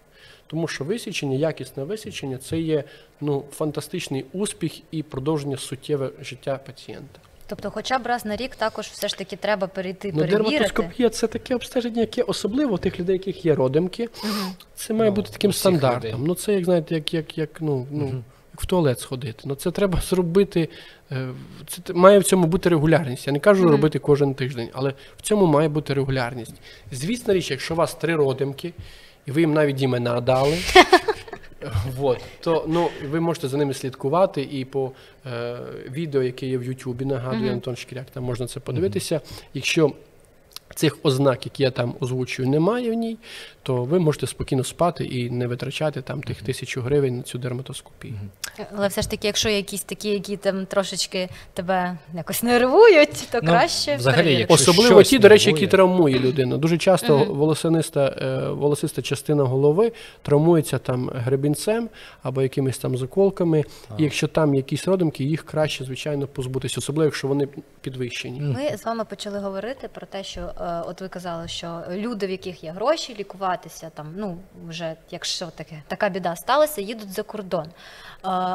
Тому що висічення, якісне висічення це є ну, фантастичний успіх і продовження суттєве життя пацієнта. Тобто, хоча б раз на рік також все ж таки треба перейти Ну, перевірити. дерматоскопія це таке обстеження, яке особливо у тих людей, яких є родимки. Це має Ну, бути таким стандартом. людей. Ну, це як знаєте, як, як, як, ну, ну, як в туалет сходити. Ну, це треба зробити. е, Це має в цьому бути регулярність. Я не кажу Мгм. робити кожен тиждень, але в цьому має бути регулярність. Звісна річ, якщо у вас три родимки, і ви їм навіть імена дали. Вот, то ну, ви можете за ними слідкувати і по е, відео, яке є в Ютубі, нагадую. Антон Шкіряк, там можна це подивитися. Якщо цих ознак, які я там озвучую, немає в ній, то ви можете спокійно спати і не витрачати там тих тисячу гривень на цю дерматоскопію. Але все ж таки, якщо якісь такі, які там трошечки тебе якось нервують, то Ну, краще взагалі, якщо Особливо ті, до речі, які травмує людину. Дуже часто волосиниста, е, волосиста частина голови травмується там гребінцем або якимись там заколками. І якщо там якісь родимки, їх краще, звичайно, позбутися, особливо якщо вони підвищені. Ми з вами почали говорити про те, що е, от ви казали, що люди, в яких є гроші, лікуватися там, ну вже якщо таке така біда сталася, їдуть за кордон. Е,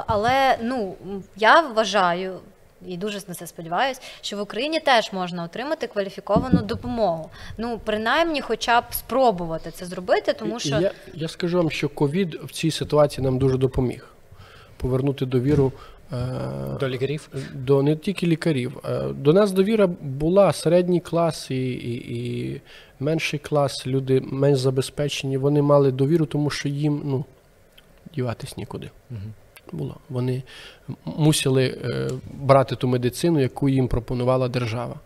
але ну я вважаю. І дуже на це сподіваюся, що в Україні теж можна отримати кваліфіковану допомогу. Ну, принаймні, хоча б спробувати це зробити, тому що я, я скажу вам, що ковід в цій ситуації нам дуже допоміг повернути довіру. Е, До лікарів? до не тільки лікарів. Е, До нас довіра була середній клас і, і, і менший клас, люди менш забезпечені. Вони мали довіру, тому що їм ну, діватись нікуди. Мгм. Було. Вони мусили е, брати ту медицину, яку їм пропонувала держава.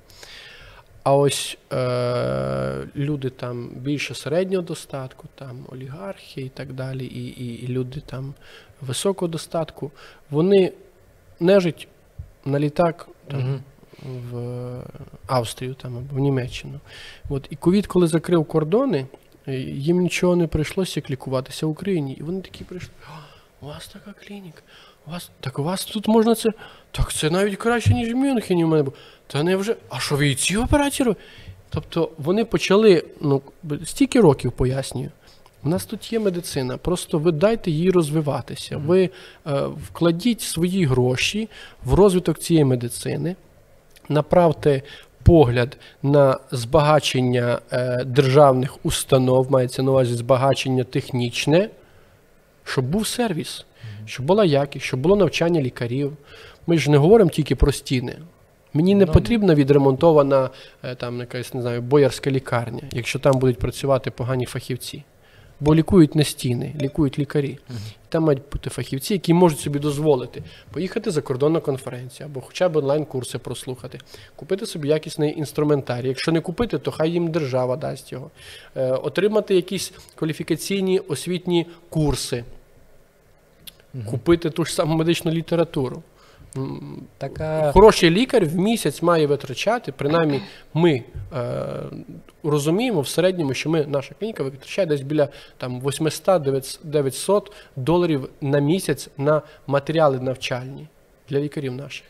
А ось е, люди там більше середнього достатку, там олігархи і так далі, і, і, і люди там високого достатку, вони нежить на літак там, Мгм. в Австрію там, або в Німеччину. От, і ковід, коли закрив кордони, е, їм нічого не прийшлося як лікуватися в Україні. І вони такі прийшли. У вас така клініка. У вас так у вас тут можна це. Так це навіть краще, ніж в Мюнхені у мене було. Та не вже. А що ви і ці операції? Тобто вони почали, ну, стільки років пояснюю. У нас тут є медицина, просто ви дайте їй розвиватися. Ви е, вкладіть свої гроші в розвиток цієї медицини, направте погляд на збагачення е, державних установ, мається на увазі збагачення технічне, щоб був сервіс, щоб була якість, щоб було навчання лікарів. Ми ж не говоримо тільки про стіни. Мені не Ну, потрібна відремонтована е, там якась, не знаю, боярська лікарня, якщо там будуть працювати погані фахівці. Бо лікують не стіни, лікують лікарі. Там мають бути фахівці, які можуть собі дозволити поїхати за кордон на конференцію або хоча б онлайн-курси прослухати, купити собі якісний інструментарій. Якщо не купити, то хай їм держава дасть його. Е, отримати якісь кваліфікаційні освітні курси, купити ту ж саму медичну літературу. Така Хороший лікар в місяць має витрачати, принаймні ми е, розуміємо в середньому, що ми, наша клініка витрачає десь біля там, 800-900 доларів на місяць на матеріали навчальні. Для лікарів наших.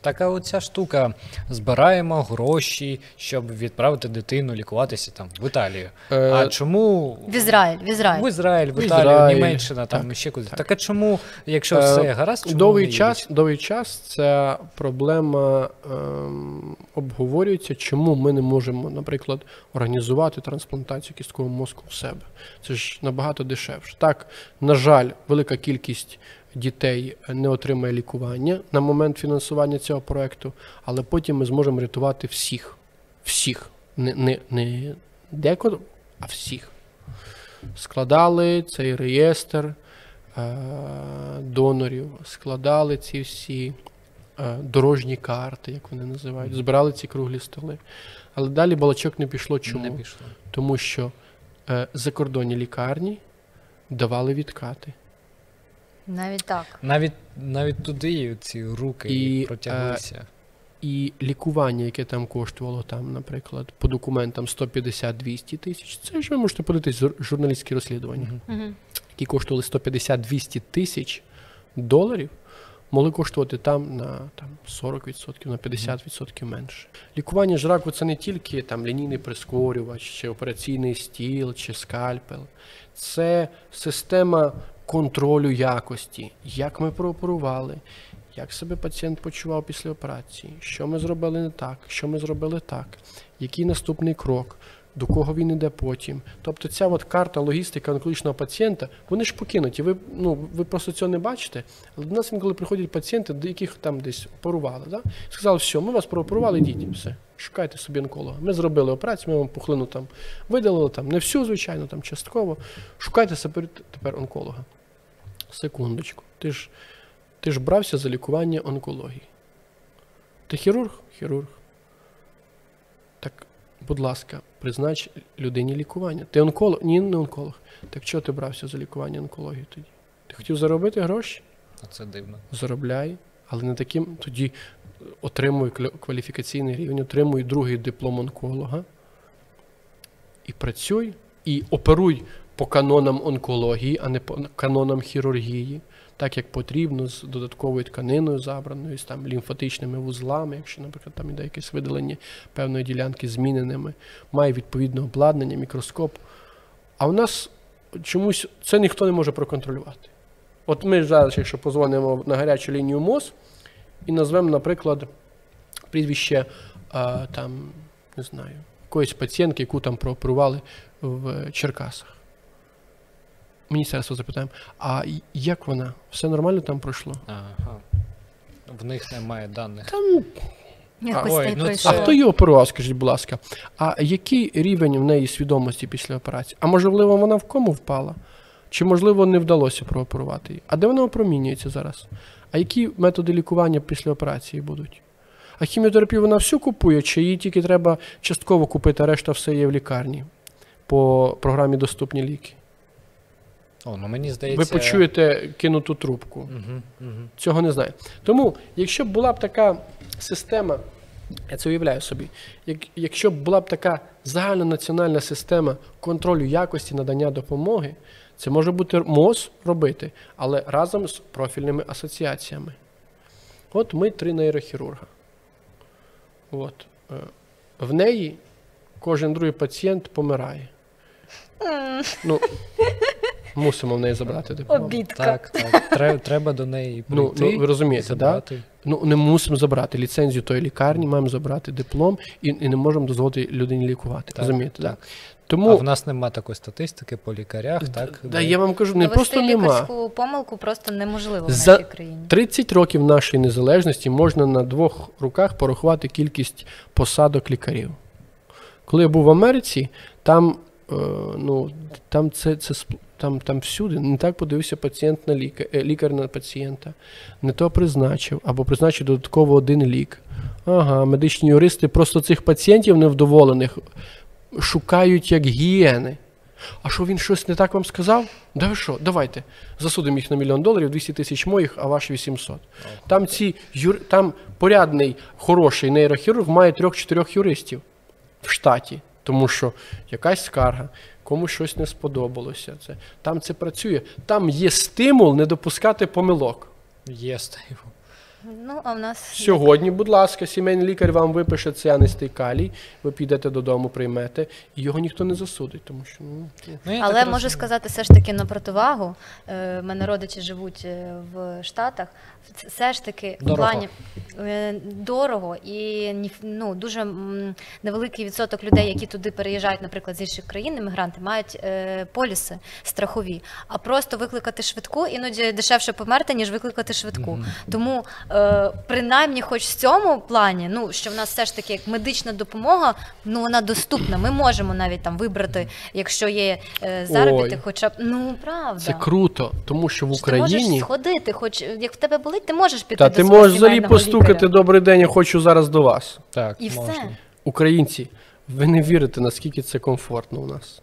Така оця штука. Збираємо гроші, щоб відправити дитину лікуватися там в Італію. Е, А чому В Ізраїль, в Ізраїль. в Ізраїль, в Італію, Ізраїль, Німеччина, там так, ще кудись. так. Так. а чому, якщо Е, все гаразд, чому довгий час, їдуть? довгий час ця проблема ем, обговорюється, чому ми не можемо, наприклад, організувати трансплантацію кісткового мозку в себе. Це ж набагато дешевше. Так, на жаль, велика кількість дітей не отримає лікування на момент фінансування цього проекту, але потім ми зможемо рятувати всіх. Всіх. Не, не, не декого, а всіх. Складали цей реєстр е, донорів, складали ці всі е, дорожні карти, як вони називають, збирали ці круглі столи. Але далі балачок не пішло. Чому? Не пішло. Тому що е, закордонні лікарні давали відкати. Навіть так. Навіть навіть туди ці руки І, протяглися. І лікування, яке там коштувало, там, наприклад, по документам 150-200 тисяч, це ж ви можете подивитись жур- журналістські розслідування. Угу. які коштували 150-200 тисяч доларів, могли коштувати там на там, 40%, на 50% менше. Лікування ж раку це не тільки там лінійний прискорювач, чи операційний стіл, чи скальпел. Це система контролю якості, як ми прооперували, як себе пацієнт почував після операції, що ми зробили не так, що ми зробили так, який наступний крок, до кого він іде потім. Тобто ця от карта логістика онкологічного пацієнта, вони ж покинуті. Ви, ну, ви просто цього не бачите. Але до нас інколи приходять пацієнти, до яких там десь оперували. Да? Сказали, все, ми вас прооперували, йдіть, все. Шукайте собі онколога. Ми зробили операцію, ми вам пухлину там видалили, там, не всю, звичайно, там частково. Шукайте себе тепер онколога. Секундочку. Ти ж, ти ж брався за лікування онкології. Ти хірург? Хірург. Так, будь ласка, признач людині лікування. Ти онколог? Ні, не онколог. Так чого ти брався за лікування онкології тоді? Ти хотів заробити гроші? Це дивно. Заробляй, але не таким. Тоді отримуй кваліфікаційний рівень, отримуй другий диплом онколога. І працюй, і оперуй по канонам онкології, а не по канонам хірургії, так як потрібно, з додатковою тканиною забраною, з там лімфатичними вузлами, якщо, наприклад, там іде якесь видалення певної ділянки зміненими, має відповідне обладнання, мікроскоп. А у нас чомусь це ніхто не може проконтролювати. От ми зараз, якщо позвонимо на гарячу лінію МОЗ і назвемо, наприклад, прізвище там, не знаю, якоїсь пацієнтки, яку там прооперували в Черкасах. Міністерство запитаємо, а як вона? Все нормально там пройшло? Ага. В них немає даних. Там, Якось ой, ну пройшло. а хто її оперував, скажіть, будь ласка? А який рівень в неї свідомості після операції? А можливо, вона в кому впала? Чи можливо не вдалося прооперувати її? А де вона опромінюється зараз? А які методи лікування після операції будуть? А хіміотерапію вона всю купує, чи їй тільки треба частково купити, а решта все є в лікарні по програмі Доступні ліки? О, ну мені здається. Ви почуєте кинуту трубку. Угу, угу. Цього не знаю. Тому, якщо б була б така система, я це уявляю собі, як, якщо б була б така загальнонаціональна система контролю якості надання допомоги, це може бути МОЗ робити, але разом з профільними асоціаціями. От ми три нейрохірурга. От. е, В неї кожен другий пацієнт помирає. Ну, мусимо в неї забрати допомогу. Обідка. Так, так. Треба, треба до неї Ну, прийти. ну, ви розумієте, забрати. Ну, не мусимо забрати ліцензію тої лікарні, маємо забрати диплом і, і не можемо дозволити людині лікувати. Так, розумієте? так. Так. А в нас нема такої статистики по лікарях, так? да, де- я вам кажу, не Довести просто нема. лікарську помилку просто неможливо в За- нашій країні. 30 років нашої незалежності можна на двох руках порахувати кількість посадок лікарів. Коли я був в Америці, там, е, ну, там, це, це, там, там всюди не так подивився пацієнт на лікар, е, лікар на пацієнта, не то призначив, або призначив додатково один лік. Ага, медичні юристи просто цих пацієнтів невдоволених шукають як гієни. А що він щось не так вам сказав? Да ви що, давайте. Засудимо їх на мільйон доларів, 200 тисяч моїх, а ваші 800. Там ці юр... там порядний, хороший нейрохірург має трьох-чотирьох юристів в штаті, тому що якась скарга, комусь щось не сподобалося. Це, там це працює. Там є стимул не допускати помилок. Є стимул. Ну, а в нас Сьогодні, будь ласка, сімейний лікар вам випише цианистий калій, ви підете додому, приймете, і його ніхто не засудить, тому що ну, Ну, Але можу розумію. сказати все ж таки на противагу. Е, мене родичі живуть е, в Штатах. Все ж таки в Дорого. плані е, дорого і ну, дуже невеликий відсоток людей, які туди переїжджають, наприклад, з інших країн, іммігранти, мають е, поліси страхові. А просто викликати швидку іноді дешевше померти, ніж викликати швидку. Тому е, принаймні, хоч в цьому плані, ну що в нас все ж таки як медична допомога, ну вона доступна. Ми можемо навіть там вибрати, якщо є е, заробіток, хоча б ну правда. це круто, тому що в Що Ти можеш Україні. сходити, хоч як в тебе болить, ти можеш піти Та до ти свого можеш взагалі постукати лікаря. добрий день, я хочу зараз до вас. Так, І все. Українці, ви не вірите, наскільки це комфортно у нас.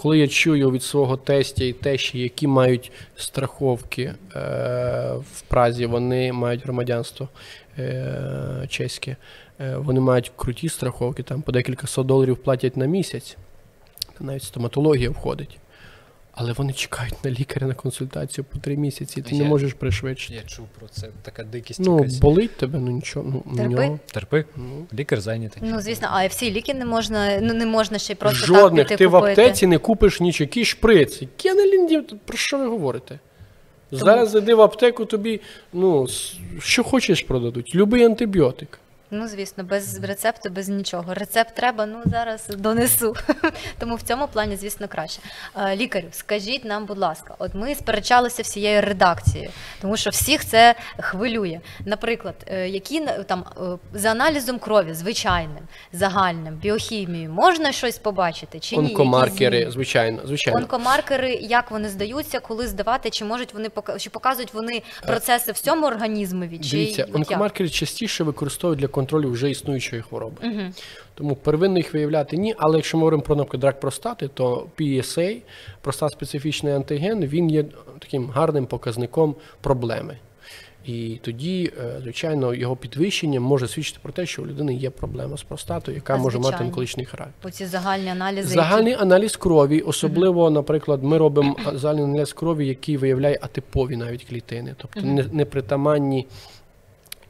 Коли я чую від свого тестя і тещі, які мають страховки е, в Празі, вони мають громадянство е, чеське, е, вони мають круті страховки, там по декілька сот доларів платять на місяць, навіть стоматологія входить. Але вони чекають на лікаря на консультацію по три місяці, і ти не можеш пришвидшити. Я чув про це. Така дикість Ну, якась. болить тебе, ну нічого. Ну, Терпи. нього, Терпи, ну, лікар зайнятий. Ну звісно, а всі ліки не можна, ну не можна ще й просто Жодних. так ти піти в аптеці не купиш ніч, який шприц. Які про що ви говорите? Зараз зайди в аптеку, тобі ну, що хочеш продадуть. Любий антибіотик. Ну, звісно, без рецепту, без нічого. Рецепт треба, ну зараз донесу. Тому в цьому плані, звісно, краще. Е, Лікарю, скажіть нам, будь ласка, от ми сперечалися всією редакцією, тому що всіх це хвилює. Наприклад, е, які на- там е, за аналізом крові, звичайним, загальним, біохімією, можна щось побачити чи Онкомаркери, зміни? звичайно, звичайно. Онкомаркери, як вони здаються, коли здавати, чи можуть вони чи показують вони процеси в цьому організмові? Чи Дивіться, онкомаркери частіше використовують для контролю вже існуючої хвороби. Мгм. Тому первинно їх виявляти ні. Але якщо ми говоримо про наприклад, рак простати, то PSA, простат-специфічний антиген, він є таким гарним показником проблеми. І тоді, е, звичайно, його підвищення може свідчити про те, що у людини є проблема з простатою, яка А, може мати онкологічний характер. Оці загальні аналізи. Загальний аналіз крові, особливо, наприклад, ми робимо загальний аналіз крові, який виявляє атипові навіть клітини, тобто не- непритаманні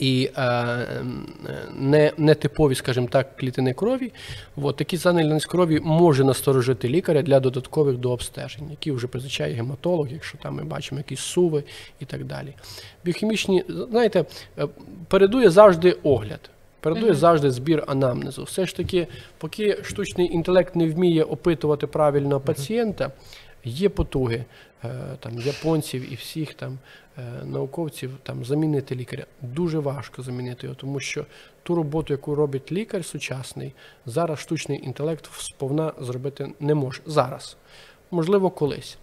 і е, не, нетипові, скажімо так, клітини крові. От, такий загальний крові може насторожити лікаря для додаткових дообстежень, які вже призначає гематолог, якщо там ми бачимо якісь суви і так далі. Біохімічні, знаєте, е, передує завжди огляд. Передує завжди збір анамнезу. Все ж таки, поки штучний інтелект не вміє опитувати правильно пацієнта, є потуги е, там, японців і всіх там е, науковців там, замінити лікаря. Дуже важко замінити його, тому що ту роботу, яку робить лікар сучасний, зараз штучний інтелект сповна зробити не може. Зараз. Можливо, колись.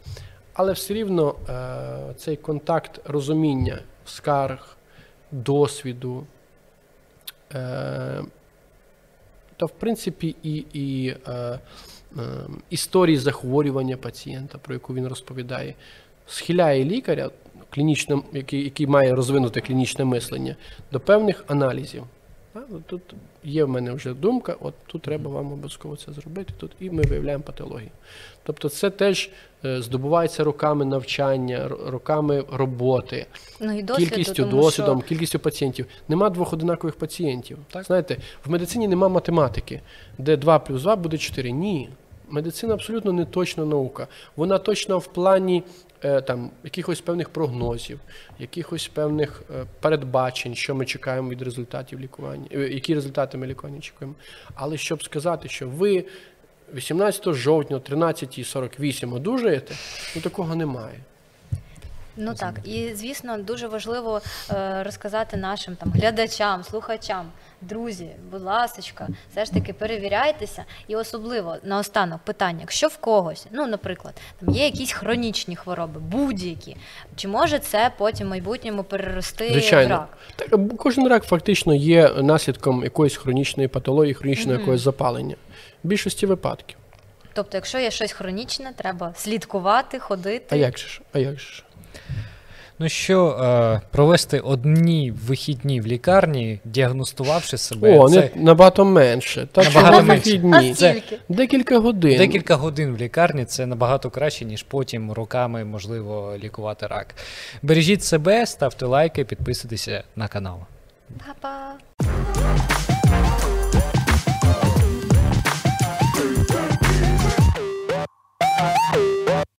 Але все рівно е, цей контакт розуміння скарг, досвіду, та в принципі і, і історії захворювання пацієнта, про яку він розповідає, схиляє лікаря, клінічно, який, який має розвинути клінічне мислення, до певних аналізів. Тут є в мене вже думка, от тут треба вам обов'язково це зробити, тут, і ми виявляємо патологію. Тобто це теж е, здобувається роками навчання, роками роботи ну, і досвіду, кількістю тому досвідом, Що... кількістю пацієнтів. Нема двох одинакових пацієнтів. Так? Знаєте, в медицині нема математики, де 2 плюс 2 буде 4. Ні. Медицина абсолютно не точна наука. Вона точна в плані е, там, якихось певних прогнозів, якихось певних е, передбачень, що ми чекаємо від результатів лікування, е, які результати ми лікування чекаємо. Але щоб сказати, що ви 18 жовтня о 13.48 одужаєте, ну такого немає. Ну так, і звісно, дуже важливо е, розказати нашим там глядачам, слухачам, друзі, будь ласочка, все ж таки перевіряйтеся. І особливо наостанок питання: якщо в когось, ну наприклад, там є якісь хронічні хвороби, будь-які, чи може це потім в майбутньому перерости в Звичайно. рак? Так, кожен рак фактично є наслідком якоїсь хронічної патології, хронічного якогось запалення. В більшості випадків. Тобто, якщо є щось хронічне, треба слідкувати, ходити. А як же ж? А як же ж? Ну що, е, провести одні вихідні в лікарні, діагностувавши себе, О, це не, набагато менше. Так Набагато менше. вихідні. А скільки? Декілька годин. декілька годин в лікарні це набагато краще, ніж потім роками можливо лікувати рак. Бережіть себе, ставте лайки, підписуйтеся на канал. Па-па! Thank